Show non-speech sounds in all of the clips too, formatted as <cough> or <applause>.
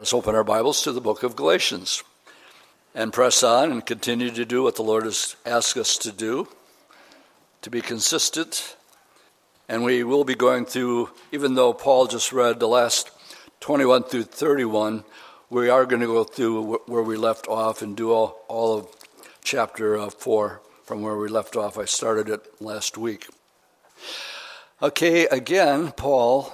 Let's open our Bibles to the book of Galatians and press on and continue to do what the Lord has asked us to do, to be consistent. And we will be going through, even though Paul just read the last 21 through 31, we are going to go through where we left off and do all, all of chapter uh, 4 from where we left off. I started it last week. Okay, again, Paul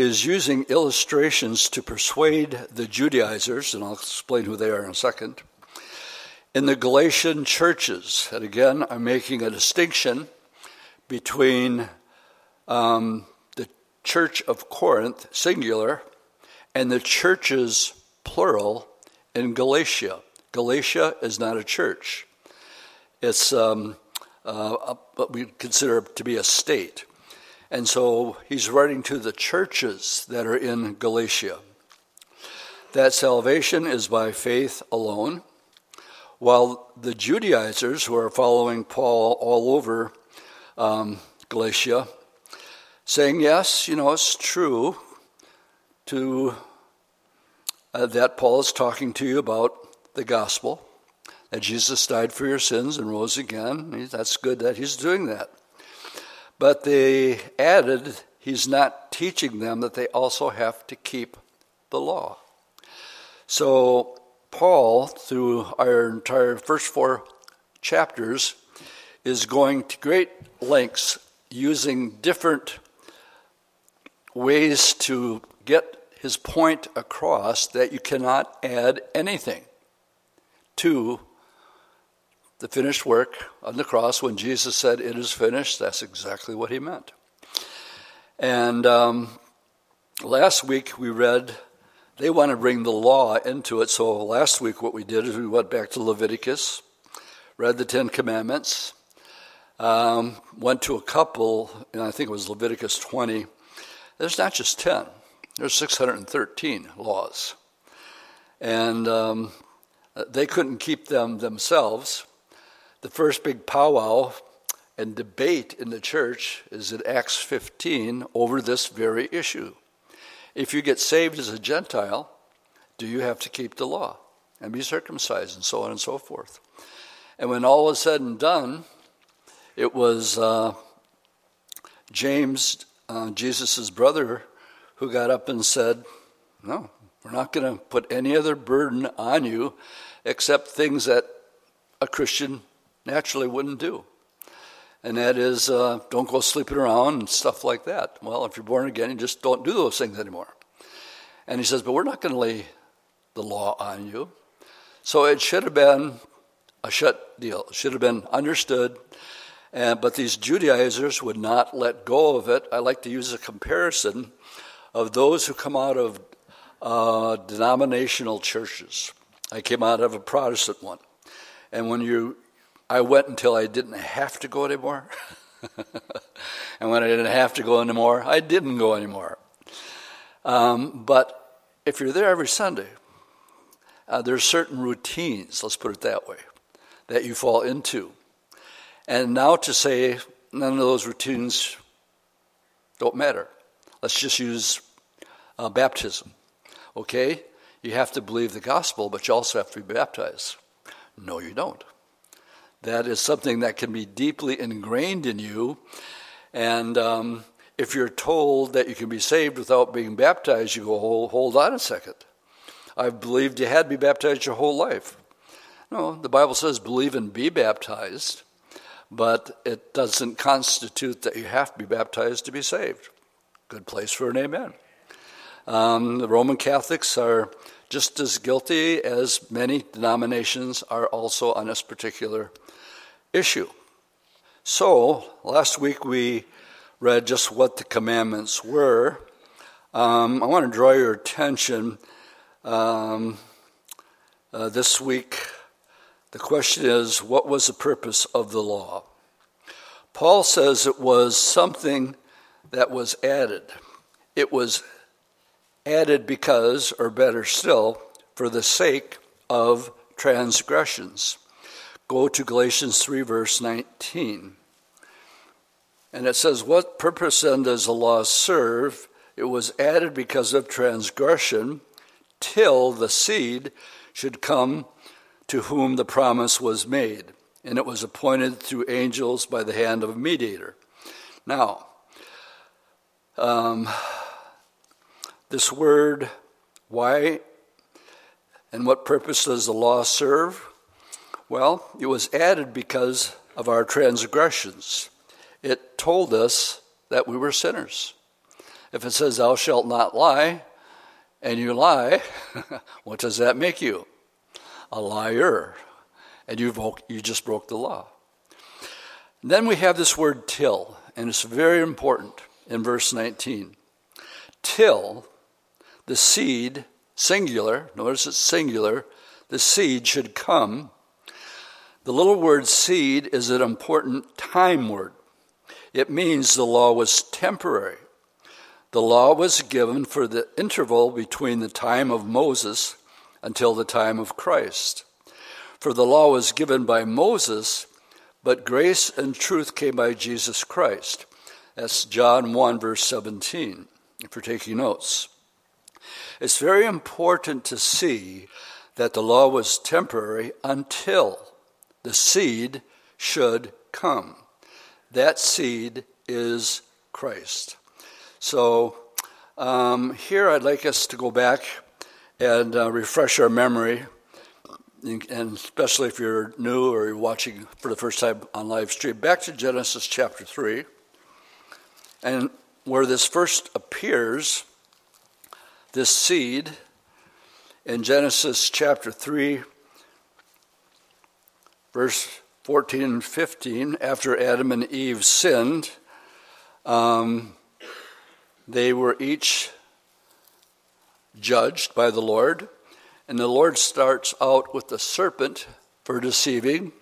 is using illustrations to persuade the Judaizers, and I'll explain who they are in a second, in the Galatian churches. And again, I'm making a distinction between um, the church of Corinth, singular, and the churches, plural, in Galatia. Galatia is not a church, it's um, uh, what we consider to be a state. And so he's writing to the churches that are in Galatia. That salvation is by faith alone, while the Judaizers who are following Paul all over um, Galatia, saying, yes, you know, it's true to uh, that Paul is talking to you about the gospel, that Jesus died for your sins and rose again. That's good that he's doing that. But they added, he's not teaching them that they also have to keep the law. So, Paul, through our entire first four chapters, is going to great lengths using different ways to get his point across that you cannot add anything to the finished work on the cross, when Jesus said, It is finished, that's exactly what he meant. And um, last week we read, they want to bring the law into it. So last week what we did is we went back to Leviticus, read the Ten Commandments, um, went to a couple, and I think it was Leviticus 20. There's not just 10, there's 613 laws. And um, they couldn't keep them themselves the first big powwow and debate in the church is in Acts 15 over this very issue. If you get saved as a Gentile, do you have to keep the law and be circumcised and so on and so forth? And when all was said and done, it was uh, James, uh, Jesus' brother, who got up and said, No, we're not going to put any other burden on you except things that a Christian naturally wouldn't do. And that is, uh, don't go sleeping around and stuff like that. Well, if you're born again, you just don't do those things anymore. And he says, but we're not going to lay the law on you. So it should have been a shut deal. It should have been understood. And, but these Judaizers would not let go of it. I like to use a comparison of those who come out of uh, denominational churches. I came out of a Protestant one. And when you I went until I didn't have to go anymore. <laughs> and when I didn't have to go anymore, I didn't go anymore. Um, but if you're there every Sunday, uh, there's certain routines, let's put it that way, that you fall into. And now to say none of those routines don't matter. Let's just use uh, baptism. Okay? You have to believe the gospel, but you also have to be baptized. No, you don't. That is something that can be deeply ingrained in you. And um, if you're told that you can be saved without being baptized, you go, hold, hold on a second. I've believed you had to be baptized your whole life. No, the Bible says believe and be baptized, but it doesn't constitute that you have to be baptized to be saved. Good place for an amen. Um, the Roman Catholics are just as guilty as many denominations are also on this particular issue. So, last week we read just what the commandments were. Um, I want to draw your attention um, uh, this week. The question is what was the purpose of the law? Paul says it was something that was added. It was added because, or better still, for the sake of transgressions. Go to Galatians 3, verse 19. And it says, What purpose then does the law serve? It was added because of transgression, till the seed should come to whom the promise was made, and it was appointed through angels by the hand of a mediator. Now, um, this word, why and what purpose does the law serve? Well, it was added because of our transgressions. It told us that we were sinners. If it says, Thou shalt not lie, and you lie, <laughs> what does that make you? A liar. And you, you just broke the law. And then we have this word till, and it's very important in verse 19. Till the seed, singular, notice it's singular, the seed should come the little word seed is an important time word. It means the law was temporary. The law was given for the interval between the time of Moses until the time of Christ. For the law was given by Moses, but grace and truth came by Jesus Christ. That's John 1, verse 17, if you're taking notes. It's very important to see that the law was temporary until the seed should come. That seed is Christ. So um, here I'd like us to go back and uh, refresh our memory, and especially if you're new or you're watching for the first time on live stream, back to Genesis chapter 3, and where this first appears, this seed, in Genesis chapter 3, verse 14 and 15, after Adam and Eve sinned, um, they were each judged by the Lord. And the Lord starts out with the serpent for deceiving.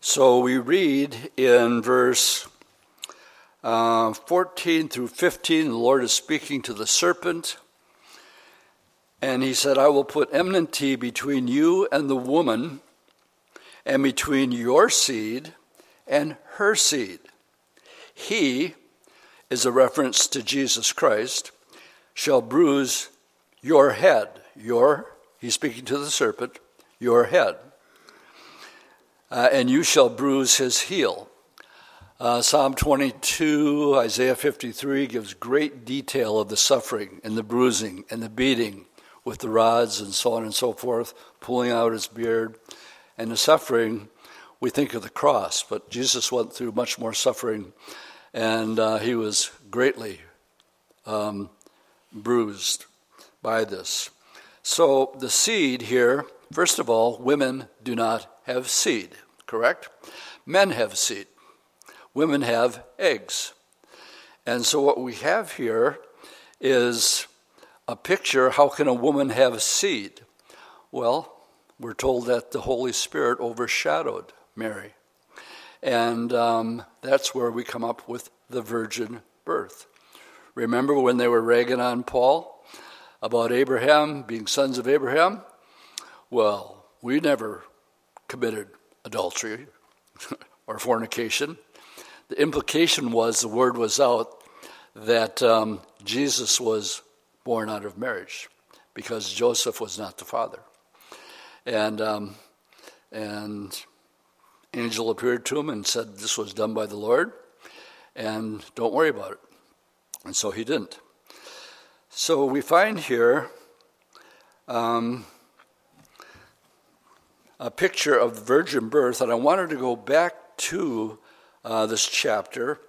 So we read in verse uh, 14 through 15, the Lord is speaking to the serpent. And he said, I will put enmity between you and the woman and between your seed and her seed. He is a reference to Jesus Christ, shall bruise your head. Your, he's speaking to the serpent, your head. Uh, and you shall bruise his heel. Uh, Psalm 22, Isaiah 53 gives great detail of the suffering and the bruising and the beating with the rods and so on and so forth, pulling out his beard and the suffering, we think of the cross, but Jesus went through much more suffering, and uh, he was greatly um, bruised by this. So, the seed here, first of all, women do not have seed, correct? Men have seed. Women have eggs. And so, what we have here is a picture how can a woman have seed? Well, we're told that the Holy Spirit overshadowed Mary. And um, that's where we come up with the virgin birth. Remember when they were ragging on Paul about Abraham being sons of Abraham? Well, we never committed adultery <laughs> or fornication. The implication was the word was out that um, Jesus was born out of marriage because Joseph was not the father. And, um, and angel appeared to him and said this was done by the Lord, and don't worry about it. And so he didn't. So we find here um, a picture of the virgin birth, and I wanted to go back to uh, this chapter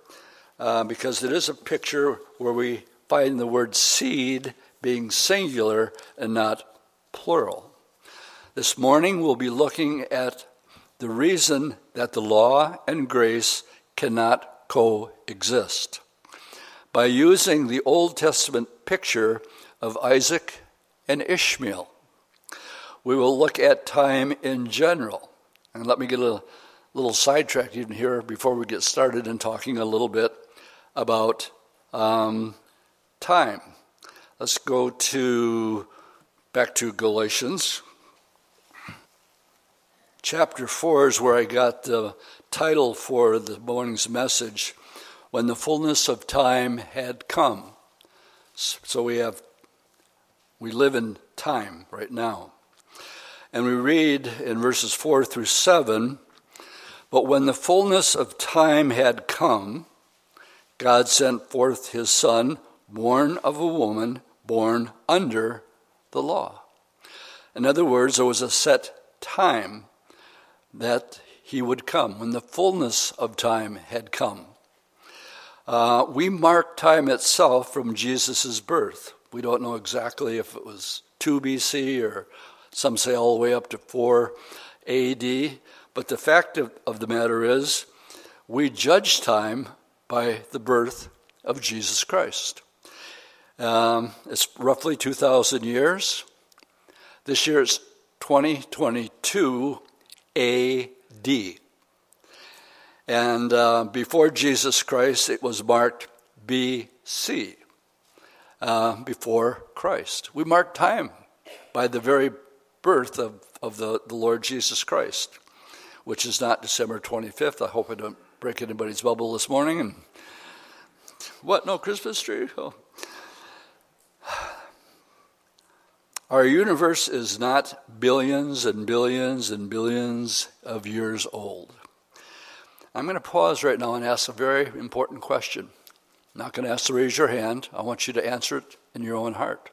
uh, because it is a picture where we find the word seed being singular and not plural. This morning we'll be looking at the reason that the law and grace cannot coexist. By using the Old Testament picture of Isaac and Ishmael, we will look at time in general. And let me get a little sidetracked even here before we get started in talking a little bit about um, time. Let's go to back to Galatians Chapter 4 is where I got the title for the morning's message When the Fullness of Time Had Come. So we have, we live in time right now. And we read in verses 4 through 7 But when the fullness of time had come, God sent forth his Son, born of a woman, born under the law. In other words, there was a set time that he would come, when the fullness of time had come. Uh, we mark time itself from Jesus' birth. We don't know exactly if it was 2 BC or some say all the way up to 4 AD. But the fact of, of the matter is, we judge time by the birth of Jesus Christ. Um, it's roughly 2,000 years. This year it's 2022 AD. And uh, before Jesus Christ, it was marked BC, uh, before Christ. We mark time by the very birth of, of the, the Lord Jesus Christ, which is not December 25th. I hope I don't break anybody's bubble this morning. And what? No Christmas tree? Oh. Our universe is not billions and billions and billions of years old. I'm going to pause right now and ask a very important question. I'm not going to ask to raise your hand. I want you to answer it in your own heart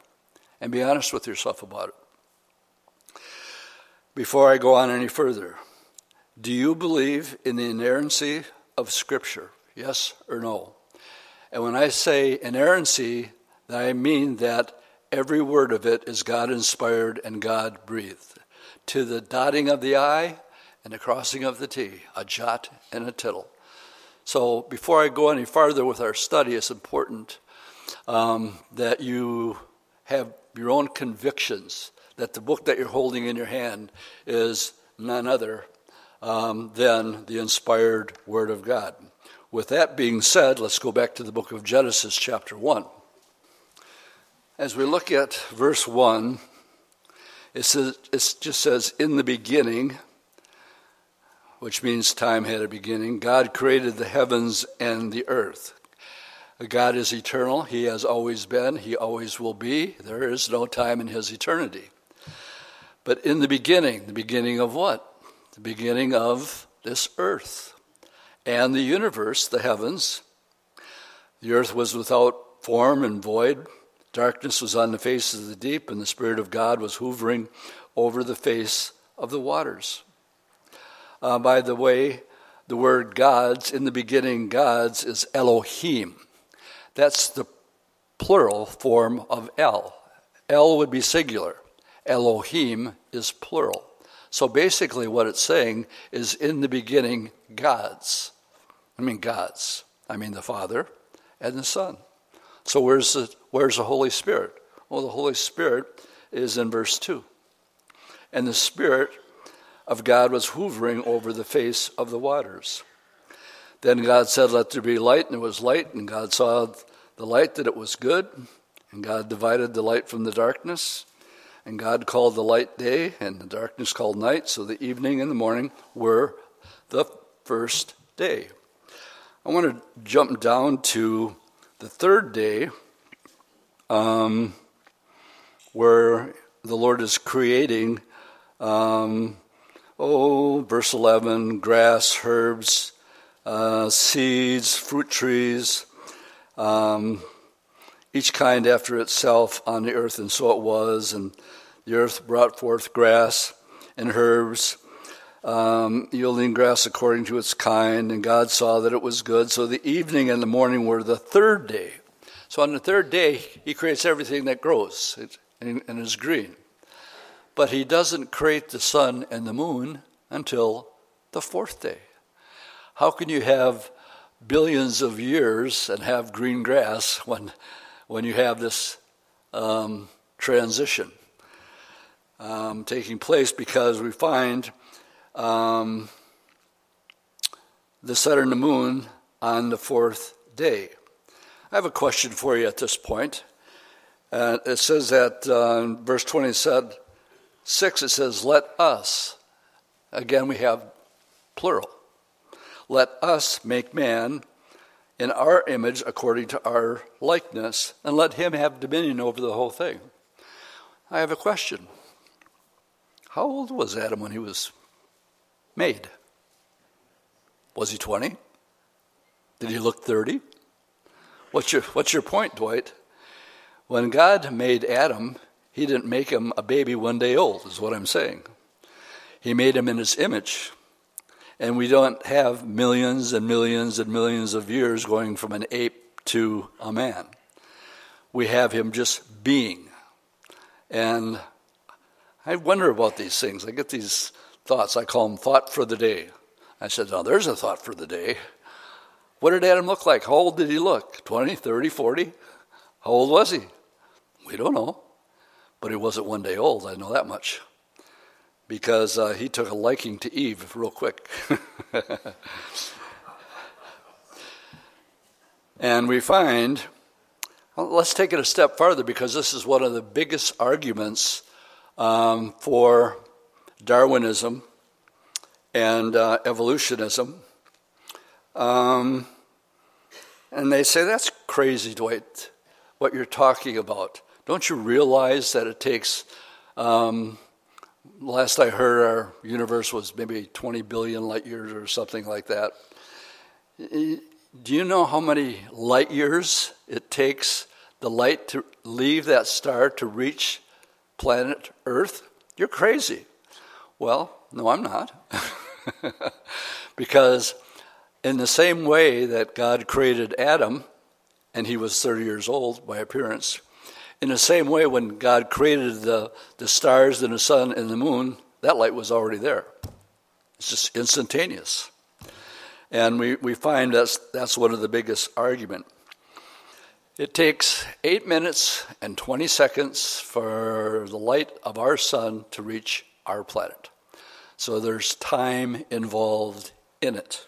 and be honest with yourself about it. Before I go on any further, do you believe in the inerrancy of Scripture? Yes or no? And when I say inerrancy, I mean that every word of it is God inspired and God breathed. To the dotting of the I and the crossing of the T, a jot and a tittle. So before I go any farther with our study, it's important um, that you have your own convictions that the book that you're holding in your hand is none other um, than the inspired Word of God. With that being said, let's go back to the book of Genesis, chapter 1. As we look at verse 1, it, says, it just says, In the beginning, which means time had a beginning, God created the heavens and the earth. God is eternal. He has always been. He always will be. There is no time in His eternity. But in the beginning, the beginning of what? The beginning of this earth and the universe, the heavens. The earth was without form and void. Darkness was on the face of the deep, and the Spirit of God was hovering over the face of the waters. Uh, by the way, the word gods, in the beginning, gods, is Elohim. That's the plural form of El. El would be singular. Elohim is plural. So basically, what it's saying is in the beginning, gods. I mean, gods. I mean, the Father and the Son. So, where's the, where's the Holy Spirit? Well, the Holy Spirit is in verse 2. And the Spirit of God was hovering over the face of the waters. Then God said, Let there be light, and there was light, and God saw the light that it was good, and God divided the light from the darkness. And God called the light day, and the darkness called night. So the evening and the morning were the first day. I want to jump down to the third day, um, where the Lord is creating, um, oh, verse 11 grass, herbs, uh, seeds, fruit trees. Um, each kind after itself on the earth, and so it was. And the earth brought forth grass and herbs, um, yielding grass according to its kind, and God saw that it was good. So the evening and the morning were the third day. So on the third day, He creates everything that grows and, is green. But He doesn't create the sun and the moon until the fourth day. How can you have billions of years and have green grass when when you have this um, transition um, taking place because we find um, the sun and the moon on the fourth day. I have a question for you at this point. Uh, it says that uh, verse 20 said, 6, it says, Let us. Again, we have plural. Let us make man in our image according to our likeness, and let him have dominion over the whole thing. I have a question. How old was Adam when he was made? Was he 20? Did he look 30? What's your, what's your point, Dwight? When God made Adam, he didn't make him a baby one day old, is what I'm saying. He made him in his image. And we don't have millions and millions and millions of years going from an ape to a man. We have him just being. And I wonder about these things. I get these thoughts. I call them thought for the day. I said, now there's a thought for the day. What did Adam look like? How old did he look? 20, 30, 40? How old was he? We don't know. But he wasn't one day old, I know that much. Because uh, he took a liking to Eve real quick. <laughs> and we find, well, let's take it a step farther because this is one of the biggest arguments um, for Darwinism and uh, evolutionism. Um, and they say, That's crazy, Dwight, what you're talking about. Don't you realize that it takes, um, last I heard, our universe was maybe 20 billion light years or something like that. Do you know how many light years it takes the light to leave that star to reach planet Earth? You're crazy. Well, no, I'm not. <laughs> because in the same way that God created Adam, and he was 30 years old by appearance, in the same way when God created the, the stars and the sun and the moon, that light was already there. It's just instantaneous. And we, we find that's, that's one of the biggest argument. It takes 8 minutes and 20 seconds for the light of our sun to reach our planet. So there's time involved in it.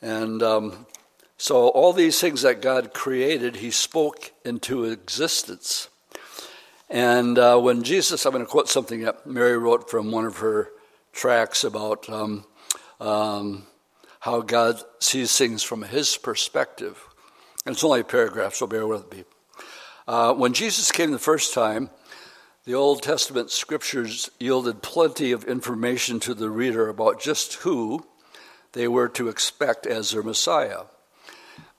And um, so all these things that God created, He spoke into existence. And uh, when Jesus, I'm going to quote something that Mary wrote from one of her tracts about um, um, how God sees things from His perspective. And it's only a paragraph, so bear with me. Uh, when Jesus came the first time, the Old Testament scriptures yielded plenty of information to the reader about just who they were to expect as their Messiah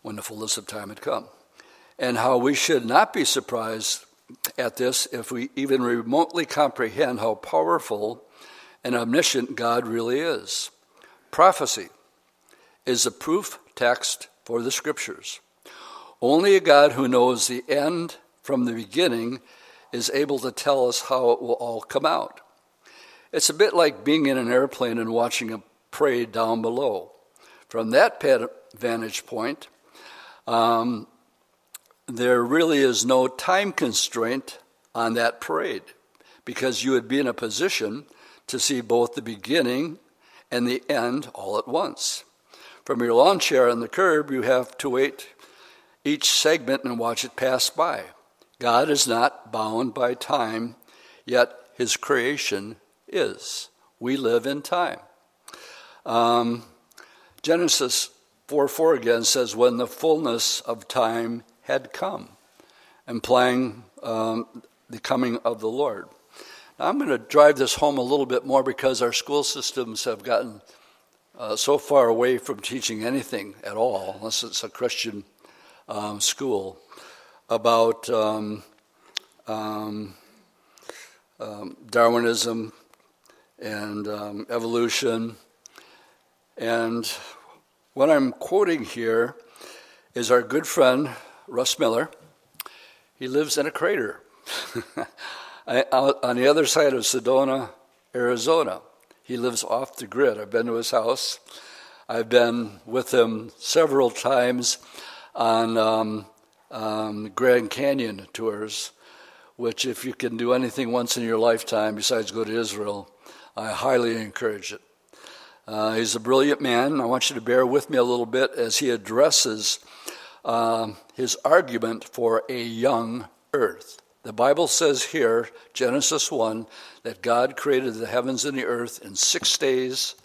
when the fullness of time had come, and how we should not be surprised at this if we even remotely comprehend how powerful and omniscient God really is. Prophecy is a proof text for the scriptures. Only a God who knows the end from the beginning is able to tell us how it will all come out. It's a bit like being in an airplane and watching a parade down below. From that vantage point, um, there really is no time constraint on that parade because you would be in a position to see both the beginning and the end all at once. From your lawn chair on the curb, you have to wait each segment and watch it pass by. God is not bound by time, yet his creation is. We live in time. Um, Genesis 4 4 again says, When the fullness of time had come, implying um, the coming of the Lord. Now, I'm going to drive this home a little bit more because our school systems have gotten uh, so far away from teaching anything at all, unless it's a Christian um, school about um, um, um, Darwinism and um, evolution. And what I'm quoting here is our good friend Russ Miller. He lives in a crater <laughs> on the other side of Sedona, Arizona. He lives off the grid. I've been to his house. I've been with him several times on um, um, Grand Canyon tours, which, if you can do anything once in your lifetime besides go to Israel, I highly encourage it. Uh, he's a brilliant man. I want you to bear with me a little bit as he addresses uh, his argument for a young earth. The Bible says here, Genesis 1, that God created the heavens and the earth in six days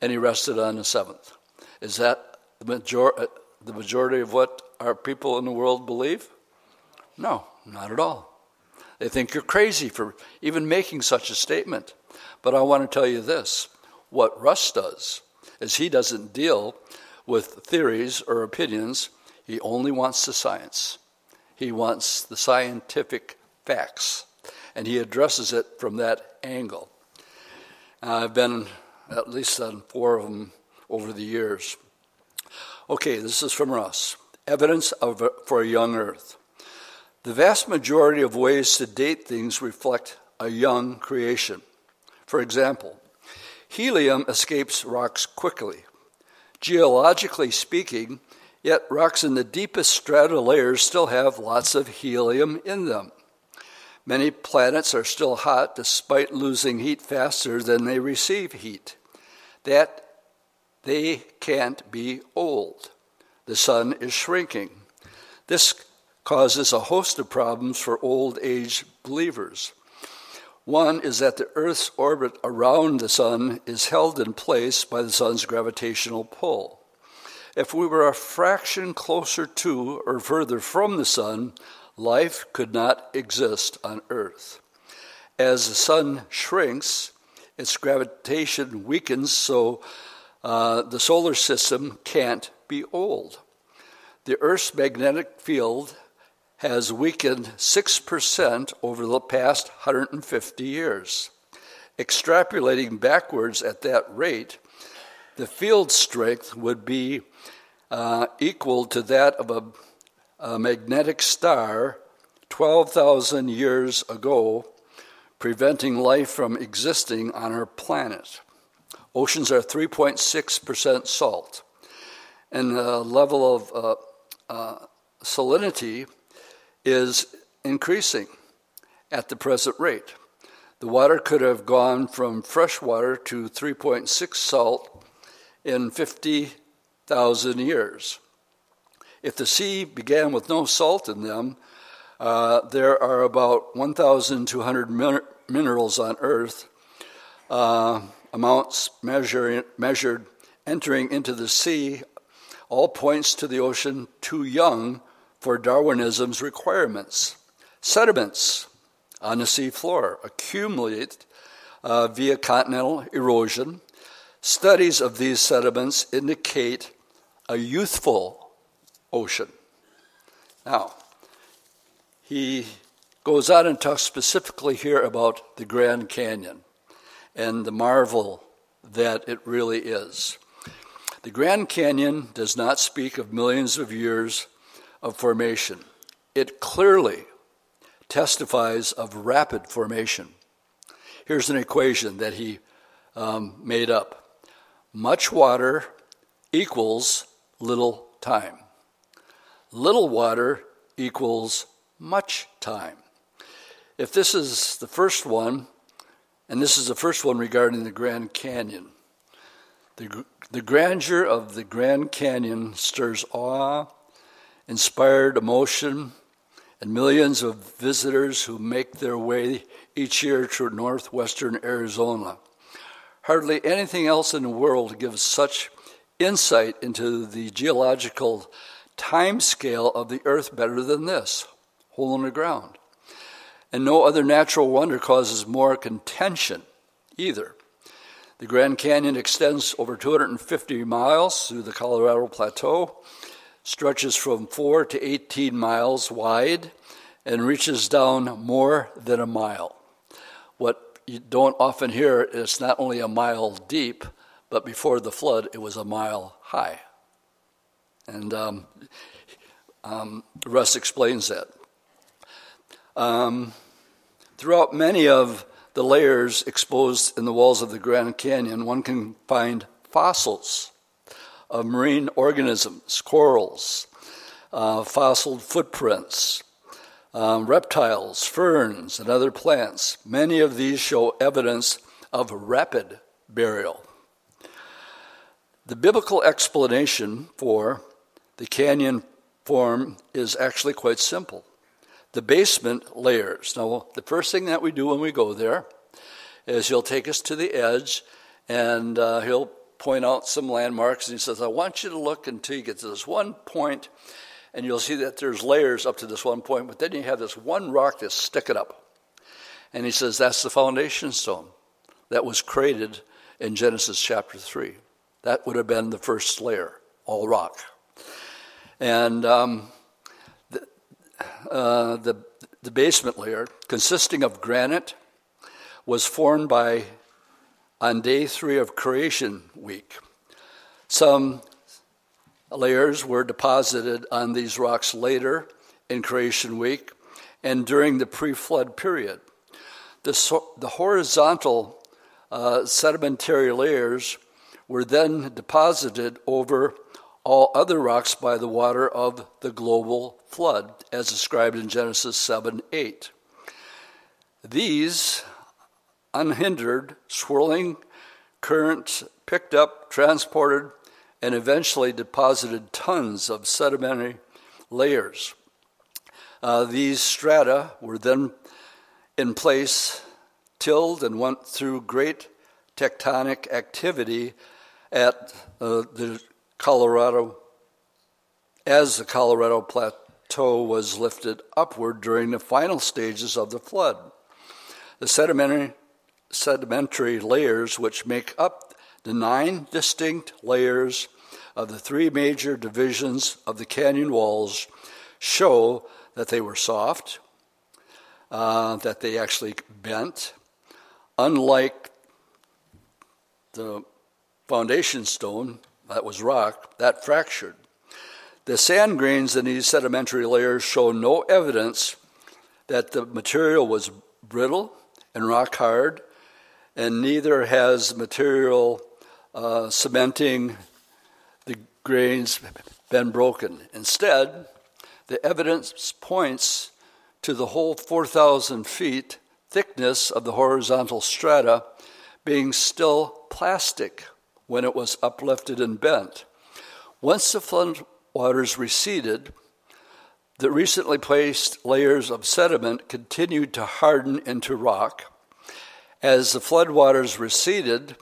and he rested on the seventh. Is that the, major- the majority of what our people in the world believe? No, not at all. They think you're crazy for even making such a statement. But I want to tell you this what Russ does is he doesn't deal with theories or opinions, he only wants the science. He wants the scientific facts, and he addresses it from that angle. I've been at least on four of them over the years. Okay, this is from Russ. Evidence of, for a young Earth. The vast majority of ways to date things reflect a young creation. For example, helium escapes rocks quickly. Geologically speaking, yet rocks in the deepest strata layers still have lots of helium in them. Many planets are still hot despite losing heat faster than they receive heat. That they can't be old. The sun is shrinking. This causes a host of problems for old age believers. One is that the Earth's orbit around the sun is held in place by the sun's gravitational pull. If we were a fraction closer to or further from the sun, life could not exist on Earth. As the sun shrinks, its gravitation weakens, so uh, the solar system can't be old. The Earth's magnetic field has weakened 6% over the past 150 years. Extrapolating backwards at that rate, the field strength would be uh, equal to that of a, a magnetic star 12,000 years ago, preventing life from existing on our planet. Oceans are 3.6% salt, and the level of uh, uh, salinity is increasing at the present rate. The water could have gone from fresh water to 3.6 salt in 50,000 years. If the sea began with no salt in them, uh, there are about 1,200 min- minerals on Earth, uh, amounts measure, measured entering into the sea, all points to the ocean too young for Darwinism's requirements. Sediments on the seafloor accumulate uh, via continental erosion. Studies of these sediments indicate a youthful ocean. Now, he goes on and talks specifically here about the Grand Canyon and the marvel that it really is. The Grand Canyon does not speak of millions of years of formation. It clearly testifies of rapid formation. Here's an equation that he um, made up much water equals little time. Little water equals much time. If this is the first one, and this is the first one regarding the Grand Canyon, the, the grandeur of the Grand Canyon stirs awe inspired emotion, and millions of visitors who make their way each year to northwestern Arizona. Hardly anything else in the world gives such insight into the geological time scale of the earth better than this hole in the ground. And no other natural wonder causes more contention either. The Grand Canyon extends over 250 miles through the Colorado Plateau stretches from 4 to 18 miles wide and reaches down more than a mile. What you don't often hear is not only a mile deep, but before the flood, it was a mile high. And um, um, Russ explains that. Um, throughout many of the layers exposed in the walls of the Grand Canyon, one can find fossils of marine organisms, corals, uh, fossil footprints, um, reptiles, ferns, and other plants. Many of these show evidence of rapid burial. The biblical explanation for the canyon form is actually quite simple. The basement layers. Now, the first thing that we do when we go there is he'll take us to the edge and uh, he'll point out some landmarks, and he says, I want you to look until you get to this one point, and you'll see that there's layers up to this one point, but then you have this one rock that's sticking up. And he says that's the foundation stone that was created in Genesis chapter 3. That would have been the first layer, all rock. And um, uh, the, the basement layer, consisting of granite, was formed by on day three of creation week. Some layers were deposited on these rocks later in creation week and during the pre flood period. The, the horizontal uh, sedimentary layers were then deposited over all other rocks by the water of the global flood, as described in Genesis 7 8. These unhindered, swirling currents picked up, transported, and eventually deposited tons of sedimentary layers. Uh, these strata were then in place, tilled, and went through great tectonic activity at uh, the Colorado, as the Colorado Plateau was lifted upward during the final stages of the flood. The sedimentary, sedimentary layers, which make up the nine distinct layers of the three major divisions of the canyon walls, show that they were soft, uh, that they actually bent, unlike the foundation stone, that was rock, that fractured. The sand grains in these sedimentary layers show no evidence that the material was brittle and rock hard, and neither has material uh, cementing the grains been broken. Instead, the evidence points to the whole 4,000 feet thickness of the horizontal strata being still plastic when it was uplifted and bent. Once the waters receded, the recently placed layers of sediment continued to harden into rock. As the floodwaters receded,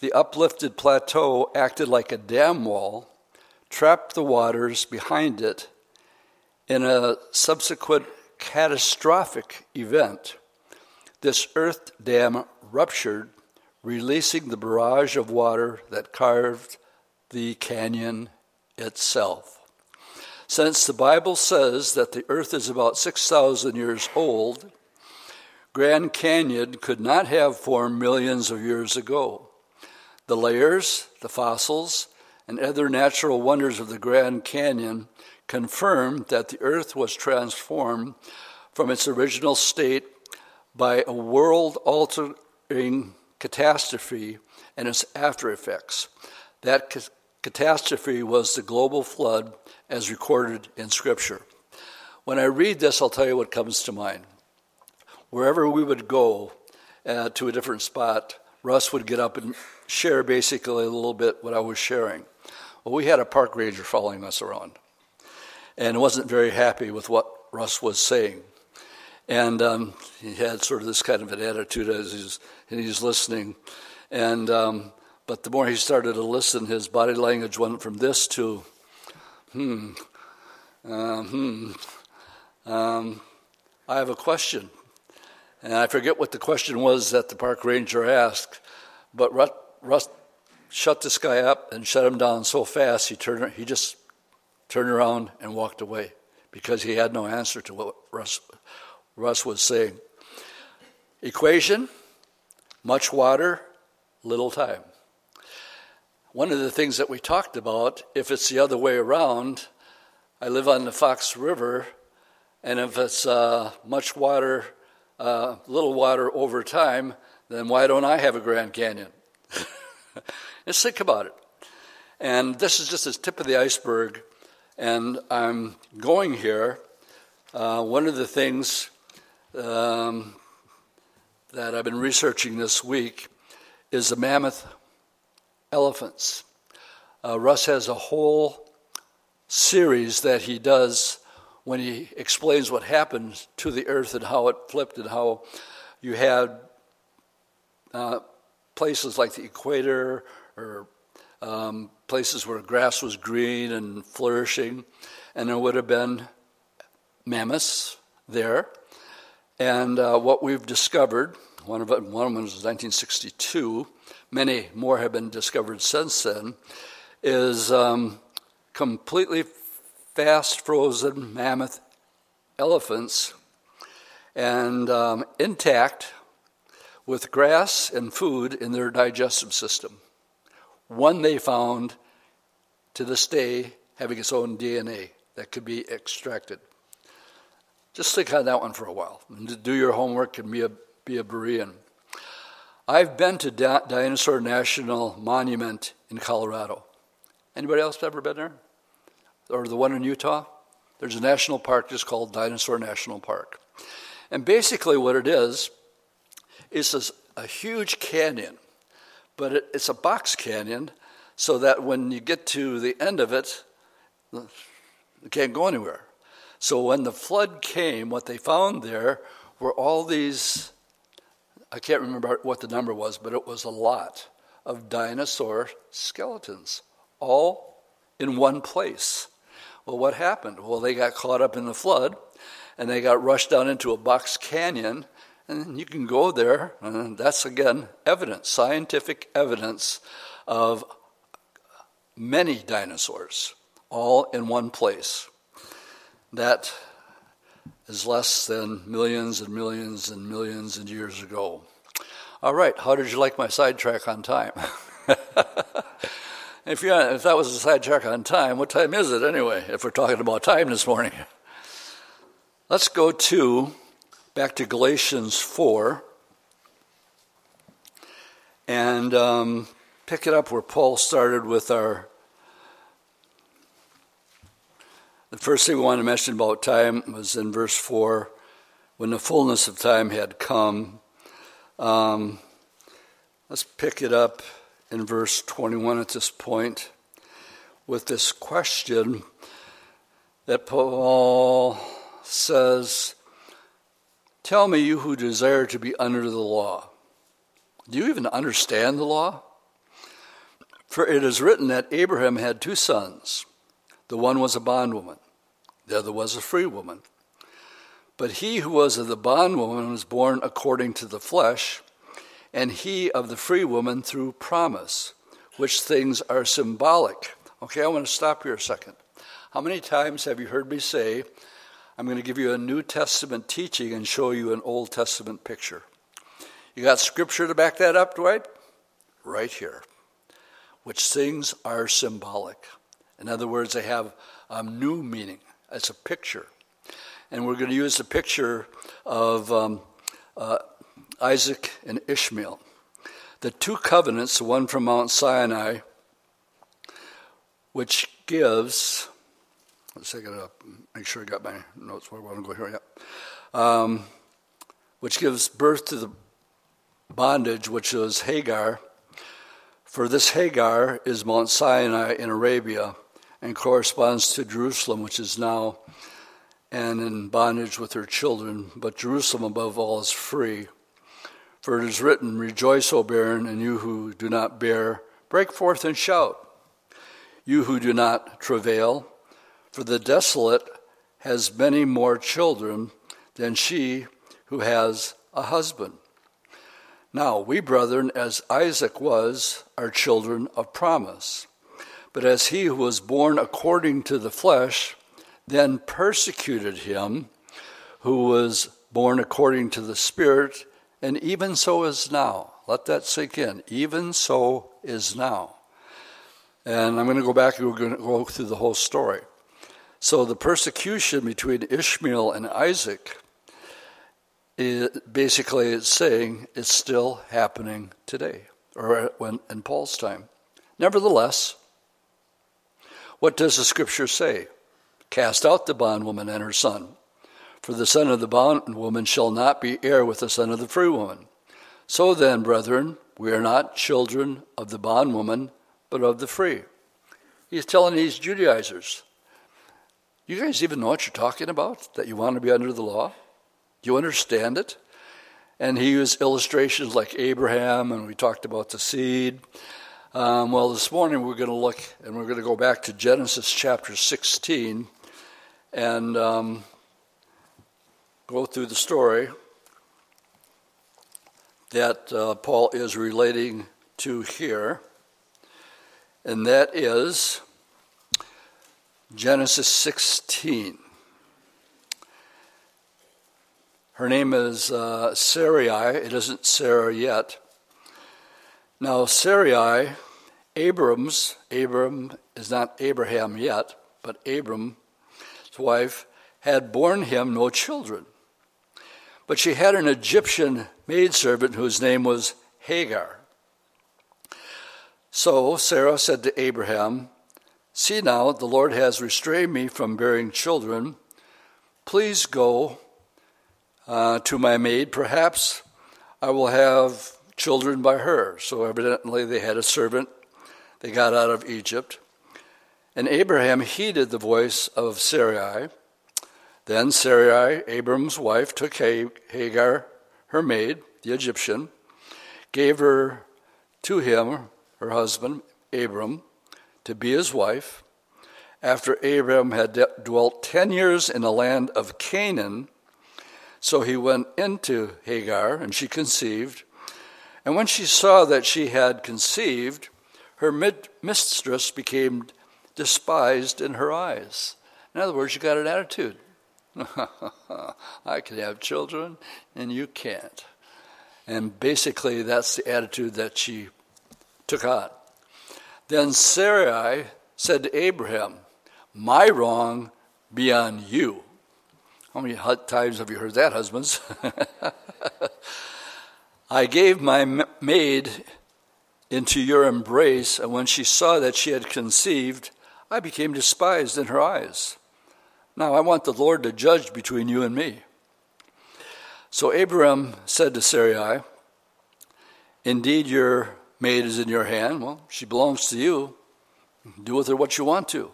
the uplifted plateau acted like a dam wall, trapped the waters behind it. In a subsequent catastrophic event, this earth dam ruptured releasing the barrage of water that carved the canyon itself. Since the Bible says that the earth is about 6,000 years old, Grand Canyon could not have formed millions of years ago. The layers, the fossils, and other natural wonders of the Grand Canyon confirm that the earth was transformed from its original state by a world altering catastrophe and its after effects. That catastrophe was the global flood as recorded in Scripture. When I read this, I'll tell you what comes to mind. Wherever we would go uh, to a different spot, Russ would get up and share basically a little bit what I was sharing. Well, we had a park ranger following us around and wasn't very happy with what Russ was saying. And um, he had sort of this kind of an attitude as he's, he's listening. And, um, but the more he started to listen, his body language went from this to, hmm, uh, hmm, um, I have a question. And I forget what the question was that the park ranger asked, but Russ shut this guy up and shut him down so fast he turned he just turned around and walked away because he had no answer to what Russ Russ was saying. Equation much water, little time. One of the things that we talked about, if it's the other way around, I live on the Fox River, and if it's uh, much water, uh, little water over time, then why don't I have a Grand Canyon? <laughs> Just think about it. And this is just the tip of the iceberg. And I'm going here. Uh, one of the things um, that I've been researching this week is the mammoth elephants. Uh, Russ has a whole series that he does when he explains what happened to the earth and how it flipped and how you had uh, places like the equator or um, places where grass was green and flourishing, and there would have been mammoths there And uh, what we've discovered, one of, it, one of them was 1962, many more have been discovered since then, is um, completely fast frozen mammoth elephants and um, intact with grass and food in their digestive system. One they found to this day having its own DNA that could be extracted. Just think on that one for a while do your homework and be a, be a Berean. I've been to da- Dinosaur National Monument in Colorado. Anybody else ever been there? Or the one in Utah? There's a national park just called Dinosaur National Park. And basically, what it is, is a, a huge canyon, but it, it's a box canyon so that when you get to the end of it, you can't go anywhere. So when the flood came, what they found there were all these, I can't remember what the number was, but it was a lot of dinosaur skeletons, all in one place. Well, what happened? Well, they got caught up in the flood and they got rushed down into a box canyon. And you can go there, and that's again evidence, scientific evidence of many dinosaurs, all in one place. That is less than millions and millions and millions of years ago. All right, how did you like my sidetrack on time? <laughs> if, you if that was a sidetrack on time, what time is it anyway, if we're talking about time this morning? Let's go to back to Galatians 4 and um, pick it up where Paul started with our. The first thing we want to mention about time was in verse 4 when the fullness of time had come. Um, let's pick it up in verse 21 at this point with this question that Paul says, Tell me, you who desire to be under the law. Do you even understand the law? For it is written that Abraham had two sons. The one was a bondwoman, the other was a free woman. But he who was of the bondwoman was born according to the flesh, and he of the free woman through promise, which things are symbolic. Okay, I want to stop here a second. How many times have you heard me say, I'm going to give you a New Testament teaching and show you an Old Testament picture? You got scripture to back that up, Dwight? Right here which things are symbolic. In other words, they have a new meaning. It's a picture. And we're going to use the picture of um, uh, Isaac and Ishmael. The two covenants, the one from Mount Sinai, which gives, let's take it up, make sure I got my notes where I want to go here. Yeah. Um, which gives birth to the bondage, which was Hagar for this Hagar is Mount Sinai in Arabia and corresponds to Jerusalem, which is now and in bondage with her children, but Jerusalem above all is free. For it is written, Rejoice, O barren, and you who do not bear, break forth and shout. You who do not travail, for the desolate has many more children than she who has a husband. Now, we, brethren, as Isaac was, are children of promise. But as he who was born according to the flesh then persecuted him who was born according to the Spirit, and even so is now. Let that sink in. Even so is now. And I'm going to go back and we're going to go through the whole story. So the persecution between Ishmael and Isaac it basically it's saying it's still happening today, or when in Paul's time. Nevertheless, what does the scripture say? Cast out the bondwoman and her son, for the son of the bondwoman shall not be heir with the son of the free woman. So then, brethren, we are not children of the bondwoman, but of the free. He's telling these Judaizers, you guys even know what you're talking about? That you want to be under the law? You understand it? And he used illustrations like Abraham, and we talked about the seed. Um, well, this morning we're going to look, and we're going to go back to Genesis chapter 16 and um, go through the story. that uh, Paul is relating to here, and that is Genesis 16. Her name is uh, Sarai. It isn't Sarah yet. Now, Sarai, Abram's, Abram is not Abraham yet, but Abram's wife, had borne him no children. But she had an Egyptian maidservant whose name was Hagar. So Sarah said to Abraham, See now, the Lord has restrained me from bearing children. Please go uh, to my maid. Perhaps I will have children by her. So evidently they had a servant. They got out of Egypt. And Abraham heeded the voice of Sarai. Then Sarai, Abram's wife, took Hagar, her maid, the Egyptian, gave her to him, her husband, Abram, to be his wife. After Abram had dwelt ten years in the land of Canaan, so he went into Hagar, and she conceived. And when she saw that she had conceived, her mistress became despised in her eyes. In other words, she got an attitude. <laughs> I can have children and you can't. And basically, that's the attitude that she took on. Then Sarai said to Abraham, My wrong be on you. How many times have you heard that, husbands? <laughs> I gave my maid into your embrace, and when she saw that she had conceived, I became despised in her eyes. Now I want the Lord to judge between you and me. So Abraham said to Sarai, Indeed, your maid is in your hand. Well, she belongs to you. Do with her what you want to.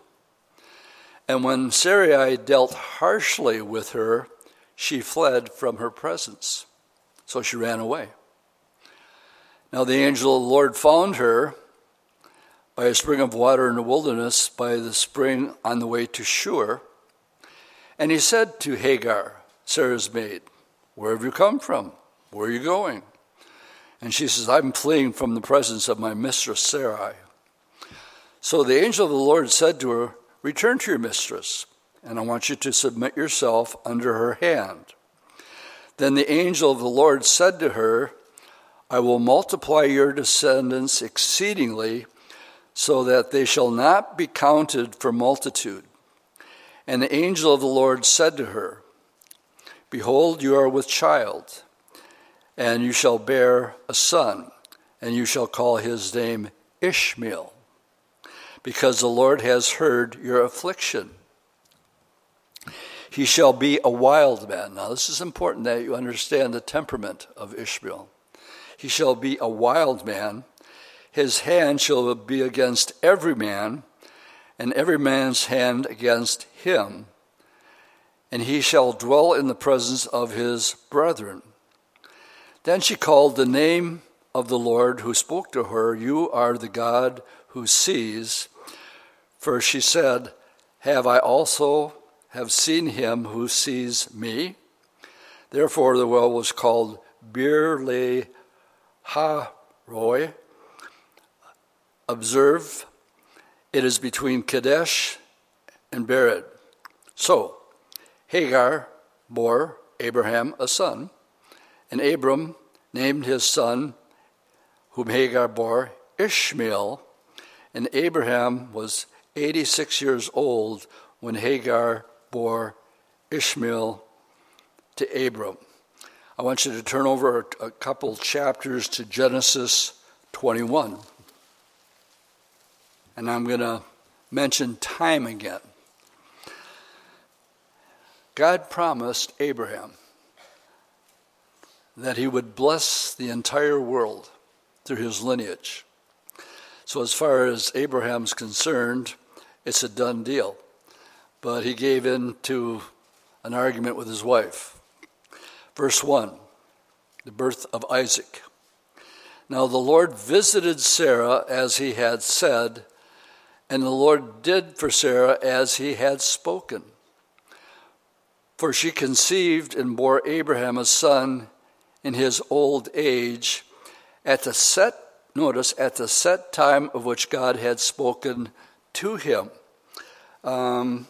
And when Sarai dealt harshly with her, she fled from her presence. So she ran away. Now the angel of the Lord found her by a spring of water in the wilderness, by the spring on the way to Shur. And he said to Hagar, Sarah's maid, Where have you come from? Where are you going? And she says, I'm fleeing from the presence of my mistress Sarai. So the angel of the Lord said to her, Return to your mistress, and I want you to submit yourself under her hand. Then the angel of the Lord said to her, I will multiply your descendants exceedingly, so that they shall not be counted for multitude. And the angel of the Lord said to her, Behold, you are with child, and you shall bear a son, and you shall call his name Ishmael, because the Lord has heard your affliction. He shall be a wild man. Now, this is important that you understand the temperament of Ishmael. He shall be a wild man. His hand shall be against every man, and every man's hand against him. And he shall dwell in the presence of his brethren. Then she called the name of the Lord who spoke to her, You are the God who sees. For she said, Have I also have seen him who sees me? Therefore the well was called Beer Ha Roy. Observe, it is between Kadesh and Bered. So, Hagar bore Abraham a son, and Abram named his son, whom Hagar bore, Ishmael, and Abraham was 86 years old when Hagar bore Ishmael to Abram. I want you to turn over a couple chapters to Genesis 21. And I'm going to mention time again. God promised Abraham that he would bless the entire world through his lineage. So, as far as Abraham's concerned, it's a done deal. But he gave in to an argument with his wife. Verse 1 the birth of Isaac. Now the Lord visited Sarah as he had said, and the Lord did for Sarah as he had spoken. For she conceived and bore Abraham a son in his old age at the set, notice, at the set time of which God had spoken to him. Um,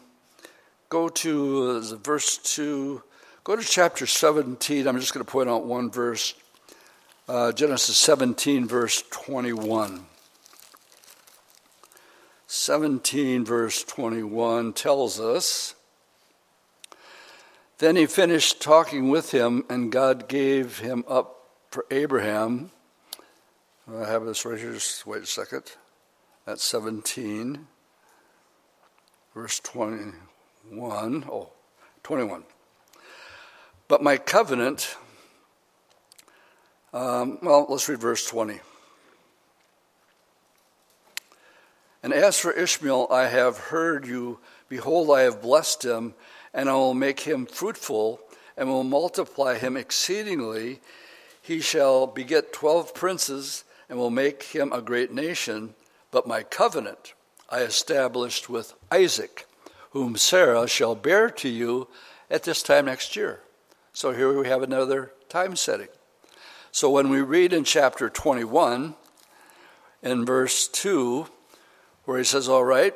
go to uh, verse 2, go to chapter 17. I'm just going to point out one verse uh, Genesis 17, verse 21. 17, verse 21 tells us Then he finished talking with him, and God gave him up for Abraham. I have this right here, just wait a second. That's 17, verse 21. Oh, 21. But my covenant um, well, let's read verse 20. And as for Ishmael, I have heard you. Behold, I have blessed him, and I will make him fruitful, and will multiply him exceedingly. He shall beget twelve princes, and will make him a great nation. But my covenant I established with Isaac, whom Sarah shall bear to you at this time next year. So here we have another time setting. So when we read in chapter 21, in verse 2, where he says, All right,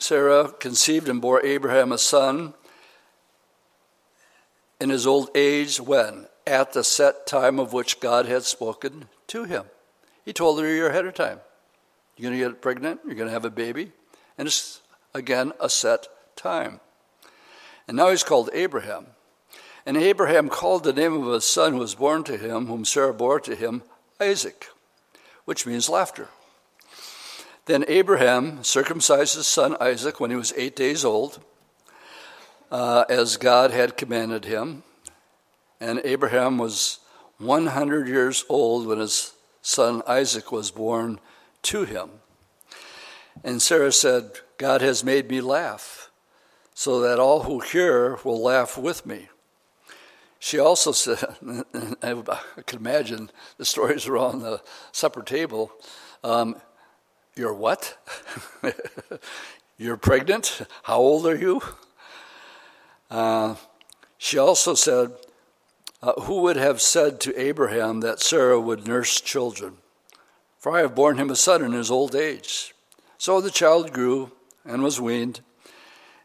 Sarah conceived and bore Abraham a son in his old age when? At the set time of which God had spoken to him. He told her a year ahead of time. You're going to get pregnant, you're going to have a baby, and it's again a set time. And now he's called Abraham. And Abraham called the name of his son who was born to him, whom Sarah bore to him, Isaac, which means laughter. Then Abraham circumcised his son Isaac when he was eight days old, uh, as God had commanded him. And Abraham was 100 years old when his son Isaac was born to him. And Sarah said, God has made me laugh, so that all who hear will laugh with me. She also said, <laughs> I can imagine the stories around the supper table. Um, You're what? <laughs> You're pregnant? How old are you? Uh, she also said, uh, Who would have said to Abraham that Sarah would nurse children? For I have borne him a son in his old age. So the child grew and was weaned,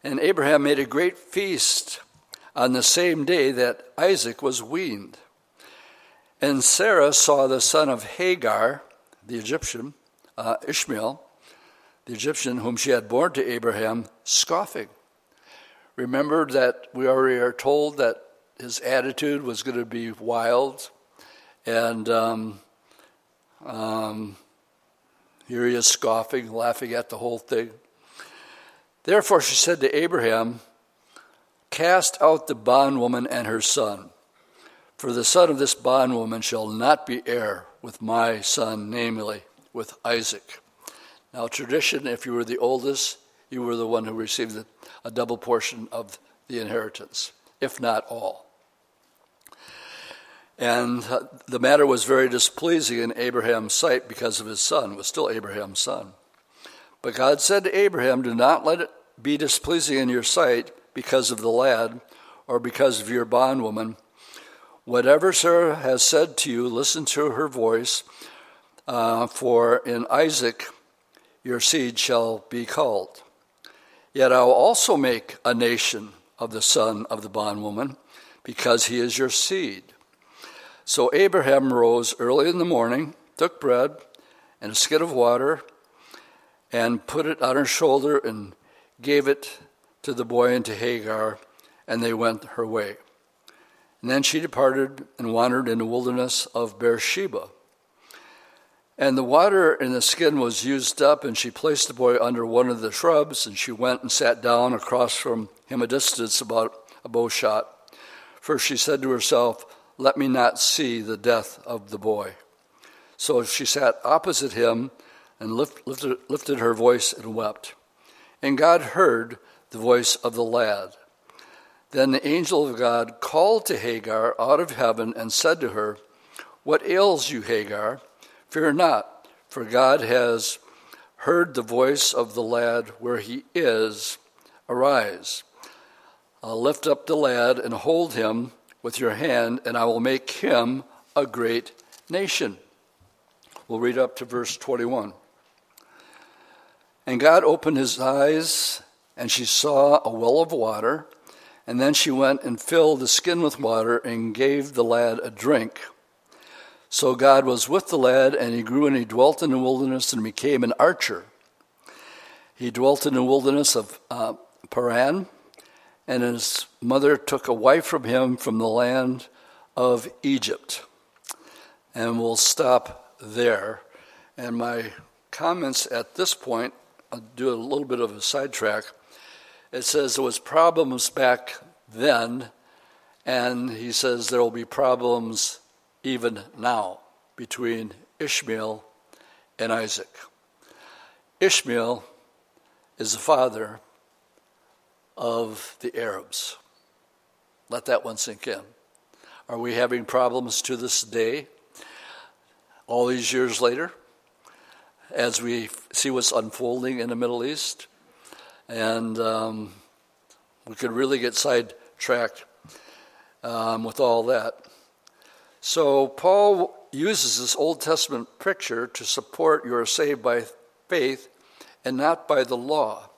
and Abraham made a great feast on the same day that Isaac was weaned. And Sarah saw the son of Hagar, the Egyptian, uh, Ishmael, the Egyptian whom she had borne to Abraham, scoffing. Remember that we already are told that his attitude was going to be wild, and um, um, here he is scoffing, laughing at the whole thing. Therefore, she said to Abraham, Cast out the bondwoman and her son, for the son of this bondwoman shall not be heir with my son, namely, with Isaac. Now, tradition, if you were the oldest, you were the one who received a double portion of the inheritance, if not all. And uh, the matter was very displeasing in Abraham's sight because of his son. It was still Abraham's son. But God said to Abraham, Do not let it be displeasing in your sight because of the lad or because of your bondwoman. Whatever Sarah has said to you, listen to her voice, uh, for in Isaac your seed shall be called. Yet I will also make a nation of the son of the bondwoman, because he is your seed. So Abraham rose early in the morning, took bread and a skid of water, and put it on her shoulder and gave it to the boy and to Hagar, and they went her way. And then she departed and wandered in the wilderness of Beersheba. And the water in the skin was used up, and she placed the boy under one of the shrubs, and she went and sat down across from him a distance about a bow shot. For she said to herself, Let me not see the death of the boy. So she sat opposite him and lift, lifted, lifted her voice and wept. And God heard the voice of the lad. Then the angel of God called to Hagar out of heaven and said to her, What ails you, Hagar? Fear not, for God has heard the voice of the lad where he is. Arise, uh, lift up the lad and hold him, with your hand, and I will make him a great nation. We'll read up to verse 21. And God opened his eyes, and she saw a well of water. And then she went and filled the skin with water and gave the lad a drink. So God was with the lad, and he grew and he dwelt in the wilderness and became an archer. He dwelt in the wilderness of uh, Paran, and his mother took a wife from him from the land of Egypt. And we'll stop there. And my comments at this point, I'll do a little bit of a sidetrack. It says there was problems back then, and he says there will be problems even now between Ishmael and Isaac. Ishmael is the father of the Arabs. Let that one sink in. Are we having problems to this day, all these years later, as we see what's unfolding in the Middle East? And um, we could really get sidetracked um, with all that. So, Paul uses this Old Testament picture to support you are saved by faith and not by the law.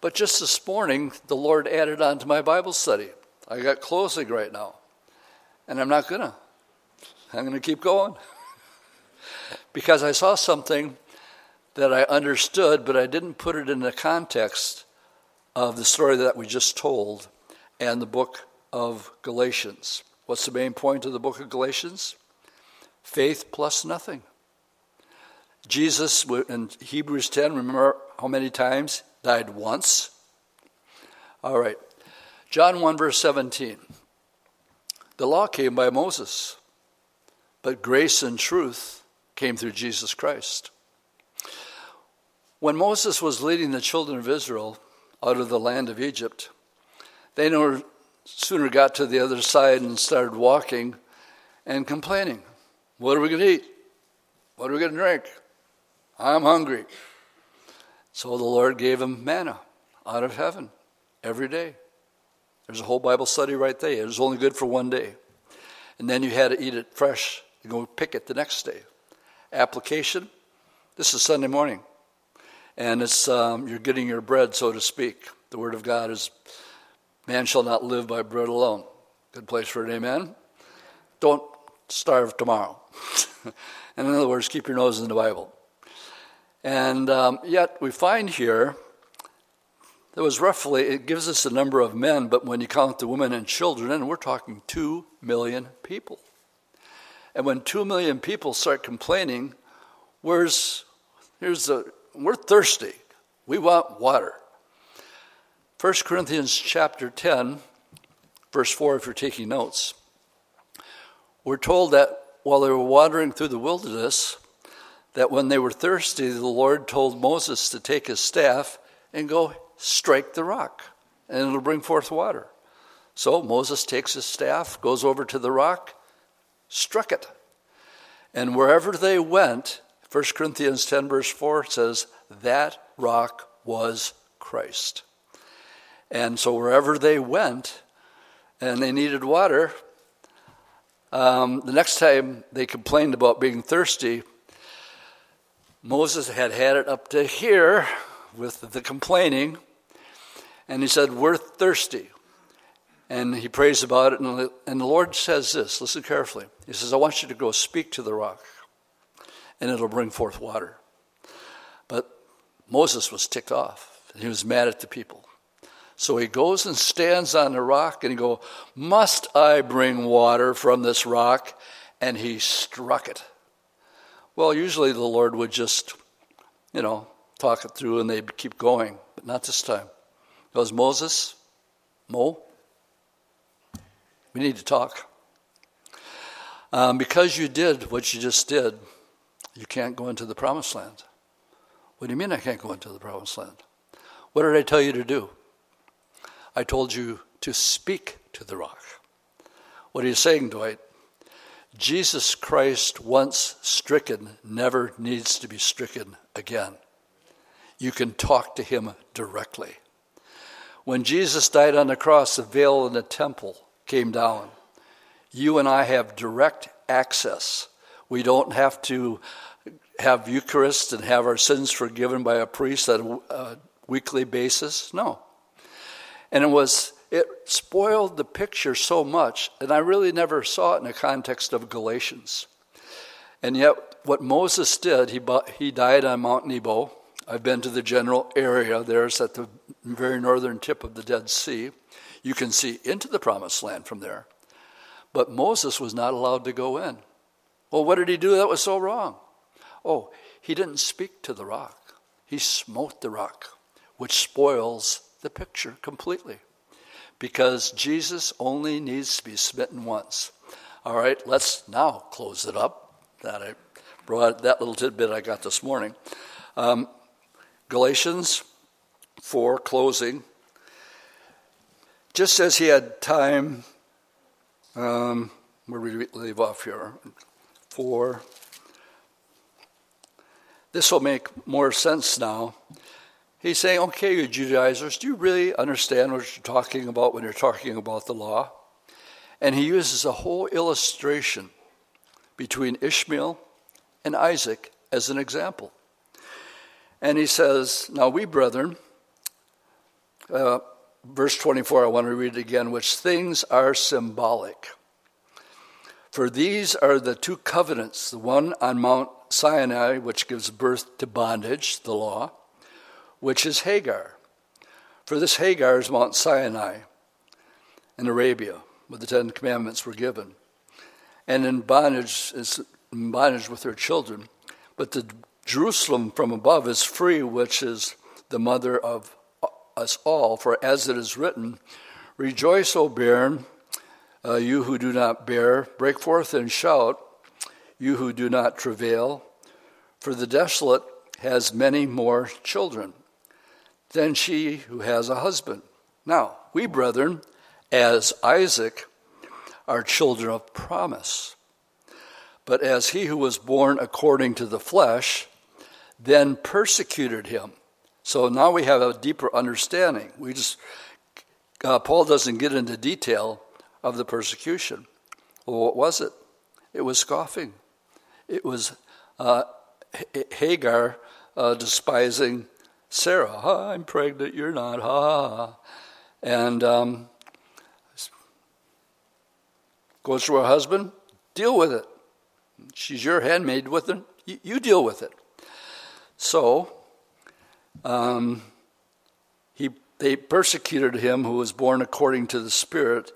But just this morning, the Lord added on to my Bible study. I got closing right now, and I'm not gonna. I'm gonna keep going <laughs> because I saw something that I understood, but I didn't put it in the context of the story that we just told and the book of Galatians. What's the main point of the book of Galatians? Faith plus nothing. Jesus in Hebrews 10, remember how many times? Died once. All right. John 1, verse 17. The law came by Moses, but grace and truth came through Jesus Christ. When Moses was leading the children of Israel out of the land of Egypt, they no sooner got to the other side and started walking and complaining. What are we going to eat? What are we going to drink? I'm hungry. So the Lord gave them manna out of heaven every day. There's a whole Bible study right there. It was only good for one day. And then you had to eat it fresh and go pick it the next day. Application this is Sunday morning. And it's um, you're getting your bread, so to speak. The Word of God is man shall not live by bread alone. Good place for it, amen. Don't starve tomorrow. and <laughs> in other words, keep your nose in the Bible. And um, yet we find here there was roughly, it gives us a number of men, but when you count the women and children, and we're talking two million people. And when two million people start complaining, where's, here's the, we're thirsty. We want water. 1 Corinthians chapter 10, verse 4, if you're taking notes, we're told that while they were wandering through the wilderness, that when they were thirsty, the Lord told Moses to take his staff and go strike the rock, and it'll bring forth water. So Moses takes his staff, goes over to the rock, struck it. And wherever they went, 1 Corinthians 10, verse 4 says, that rock was Christ. And so wherever they went and they needed water, um, the next time they complained about being thirsty, Moses had had it up to here with the complaining, and he said, We're thirsty. And he prays about it, and the, and the Lord says this listen carefully. He says, I want you to go speak to the rock, and it'll bring forth water. But Moses was ticked off, he was mad at the people. So he goes and stands on the rock, and he go, Must I bring water from this rock? And he struck it. Well, usually the Lord would just, you know, talk it through and they'd keep going, but not this time. It goes, Moses, Mo, we need to talk. Um, because you did what you just did, you can't go into the promised land. What do you mean I can't go into the promised land? What did I tell you to do? I told you to speak to the rock. What are you saying, Dwight? Jesus Christ, once stricken, never needs to be stricken again. You can talk to him directly. When Jesus died on the cross, the veil in the temple came down. you and I have direct access. We don't have to have Eucharist and have our sins forgiven by a priest on a weekly basis. No. And it was it spoiled the picture so much, and I really never saw it in the context of Galatians. And yet, what Moses did, he, he died on Mount Nebo. I've been to the general area there. It's at the very northern tip of the Dead Sea. You can see into the promised land from there. But Moses was not allowed to go in. Well, what did he do that was so wrong? Oh, he didn't speak to the rock, he smote the rock, which spoils the picture completely. Because Jesus only needs to be smitten once. All right, let's now close it up. That I brought that little tidbit I got this morning. Um, Galatians 4, closing. Just as he had time, um, where we leave off here? 4. This will make more sense now. He's saying, okay, you Judaizers, do you really understand what you're talking about when you're talking about the law? And he uses a whole illustration between Ishmael and Isaac as an example. And he says, Now we, brethren, uh, verse 24, I want to read it again, which things are symbolic. For these are the two covenants, the one on Mount Sinai, which gives birth to bondage, the law, which is Hagar. For this Hagar is Mount Sinai in Arabia, where the Ten Commandments were given. And in bondage is in bondage with her children. But the Jerusalem from above is free, which is the mother of us all. For as it is written, Rejoice, O barren, uh, you who do not bear, break forth and shout, you who do not travail, for the desolate has many more children than she who has a husband. Now, we, brethren, as Isaac, are children of promise. But as he who was born according to the flesh, then persecuted him. So now we have a deeper understanding. We just uh, Paul doesn't get into detail of the persecution. Well, what was it? It was scoffing. It was uh, Hagar uh, despising Sarah. Ha, I'm pregnant, you're not. Ha, ha. And um, goes to her husband, deal with it. She's your handmaid with it. You, you deal with it. So, um, he, they persecuted him who was born according to the Spirit.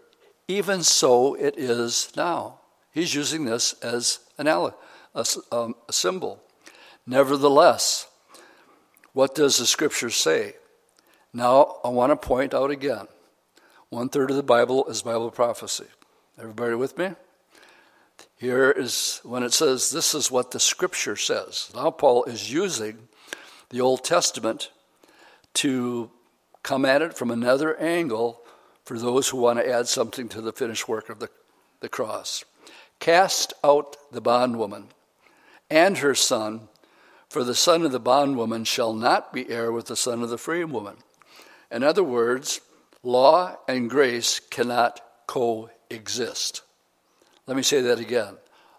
Even so, it is now. He's using this as an a, um, a symbol. Nevertheless, what does the scripture say? Now, I want to point out again one third of the Bible is Bible prophecy. Everybody with me? Here is when it says, This is what the scripture says. Now, Paul is using the Old Testament to come at it from another angle for those who want to add something to the finished work of the, the cross. Cast out the bondwoman and her son, for the son of the bondwoman shall not be heir with the son of the free woman. In other words, law and grace cannot coexist. Let me say that again.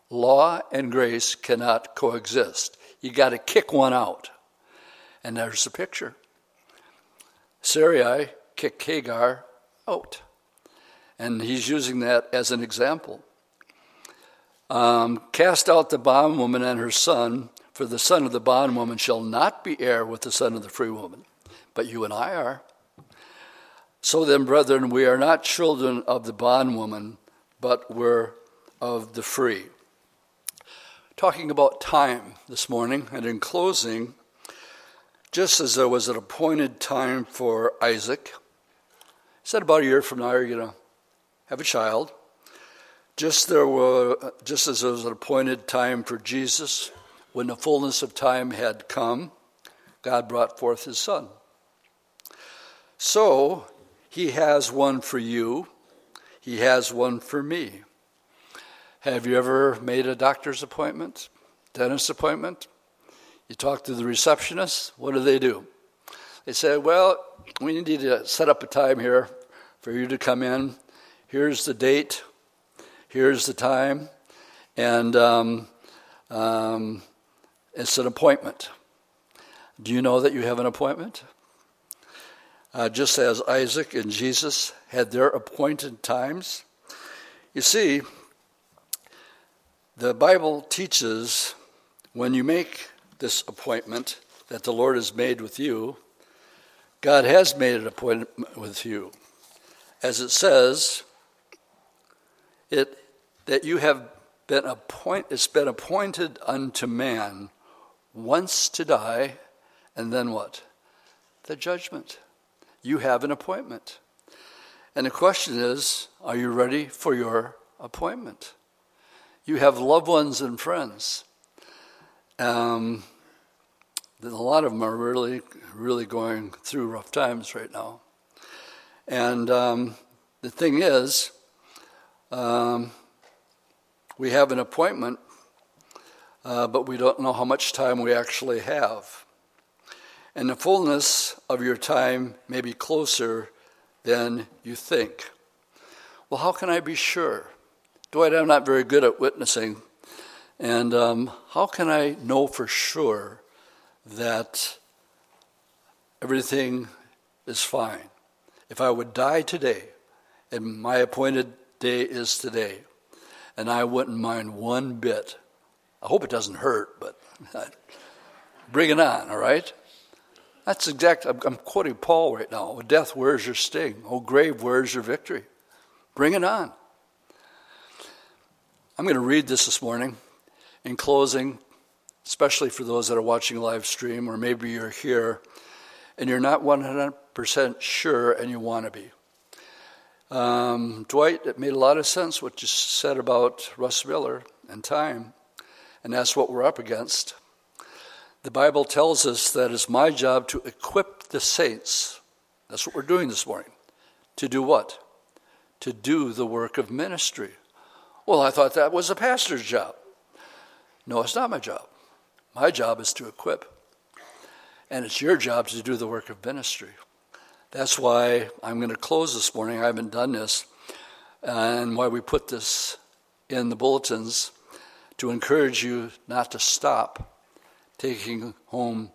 Law and grace cannot coexist. You got to kick one out. And there's the picture. Sarai kicked Hagar out. And he's using that as an example. Um, cast out the bondwoman and her son, for the son of the bondwoman shall not be heir with the son of the free woman, but you and I are. So then, brethren, we are not children of the bondwoman, but we're of the free. Talking about time this morning, and in closing, just as there was an appointed time for Isaac, said about a year from now you're going to have a child. Just there were, just as there was an appointed time for Jesus, when the fullness of time had come, God brought forth His Son. So He has one for you. He has one for me. Have you ever made a doctor's appointment, dentist appointment? You talk to the receptionist, what do they do? They say, Well, we need to set up a time here for you to come in. Here's the date. here's the time, and um, um, it's an appointment. Do you know that you have an appointment? Uh, just as Isaac and Jesus had their appointed times. You see, the Bible teaches when you make this appointment that the Lord has made with you, God has made an appointment with you. As it says, it that you have been appoint, it's been appointed unto man once to die, and then what? The judgment. You have an appointment. And the question is, are you ready for your appointment? You have loved ones and friends. Um, a lot of them are really, really going through rough times right now. And um, the thing is, um, we have an appointment, uh, but we don't know how much time we actually have. And the fullness of your time may be closer than you think. Well, how can I be sure? Dwight, I'm not very good at witnessing. And um, how can I know for sure that everything is fine? If I would die today, and my appointed day is today, and I wouldn't mind one bit. I hope it doesn't hurt, but <laughs> bring it on, all right? That's exact. I'm, quoting Paul right now. Oh, death, where's your sting? Oh, grave, where's your victory? Bring it on. I'm going to read this this morning in closing, especially for those that are watching live stream, or maybe you're here and you're not 100% sure and you want to be. Um, Dwight, it made a lot of sense what you said about Russ Miller and time, and that's what we're up against. The Bible tells us that it's my job to equip the saints. That's what we're doing this morning. To do what? To do the work of ministry. Well, I thought that was a pastor's job. No, it's not my job. My job is to equip. And it's your job to do the work of ministry. That's why I'm going to close this morning. I haven't done this, and why we put this in the bulletins to encourage you not to stop taking home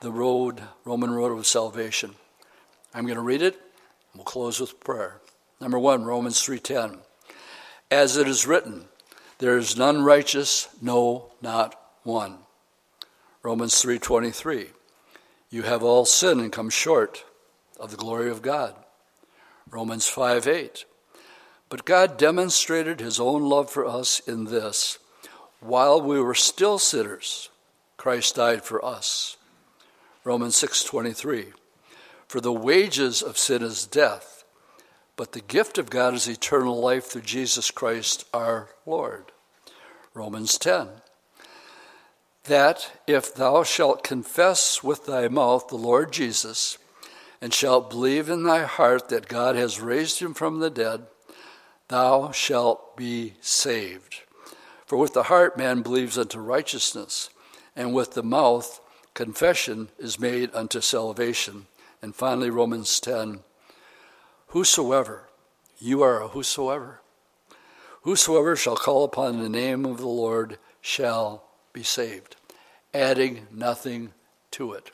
the road, Roman road of salvation. I'm going to read it. We'll close with prayer. Number one, Romans 3:10. As it is written, there is none righteous, no, not one. Romans 3:23. You have all sinned and come short of the glory of God. Romans 5 8. But God demonstrated his own love for us in this while we were still sinners, Christ died for us. Romans 6:23 For the wages of sin is death, but the gift of God is eternal life through Jesus Christ our Lord. Romans 10 That if thou shalt confess with thy mouth the Lord Jesus and shalt believe in thy heart that God has raised him from the dead, thou shalt be saved. For with the heart man believes unto righteousness, and with the mouth confession is made unto salvation. And finally, Romans 10 Whosoever, you are a whosoever, whosoever shall call upon the name of the Lord shall be saved, adding nothing to it.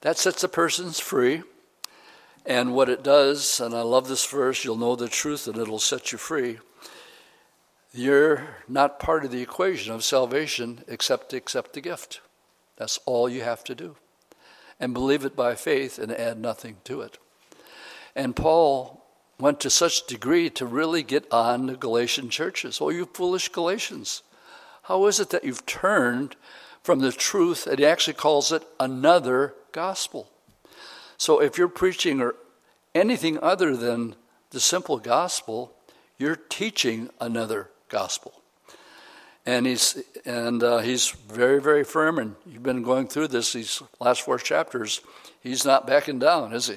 That sets a person free. And what it does, and I love this verse, you'll know the truth and it'll set you free. You're not part of the equation of salvation except to accept the gift. That's all you have to do. And believe it by faith and add nothing to it. And Paul went to such degree to really get on the Galatian churches. Oh, you foolish Galatians. How is it that you've turned from the truth? And he actually calls it another gospel. So if you're preaching or anything other than the simple gospel, you're teaching another gospel. And he's and uh, he's very very firm, and you've been going through this these last four chapters. He's not backing down, is he?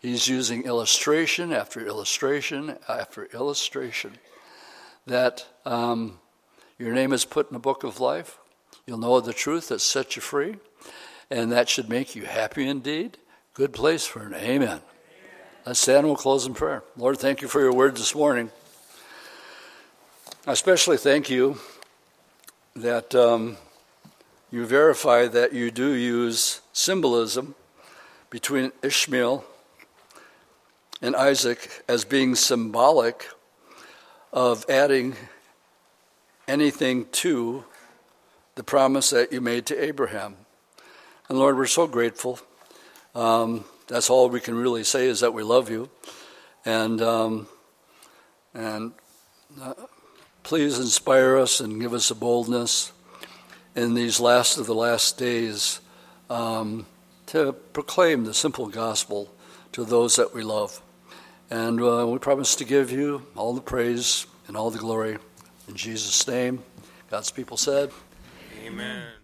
He's using illustration after illustration after illustration. That um, your name is put in the book of life. You'll know the truth that sets you free and that should make you happy indeed. Good place for an amen. amen. Let's stand and we'll close in prayer. Lord, thank you for your word this morning. I especially thank you that um, you verify that you do use symbolism between Ishmael and Isaac as being symbolic of adding anything to the promise that you made to Abraham. And Lord, we're so grateful. Um, that's all we can really say is that we love you. And, um, and uh, please inspire us and give us a boldness in these last of the last days um, to proclaim the simple gospel to those that we love. And uh, we promise to give you all the praise and all the glory. In Jesus' name, God's people said, Amen.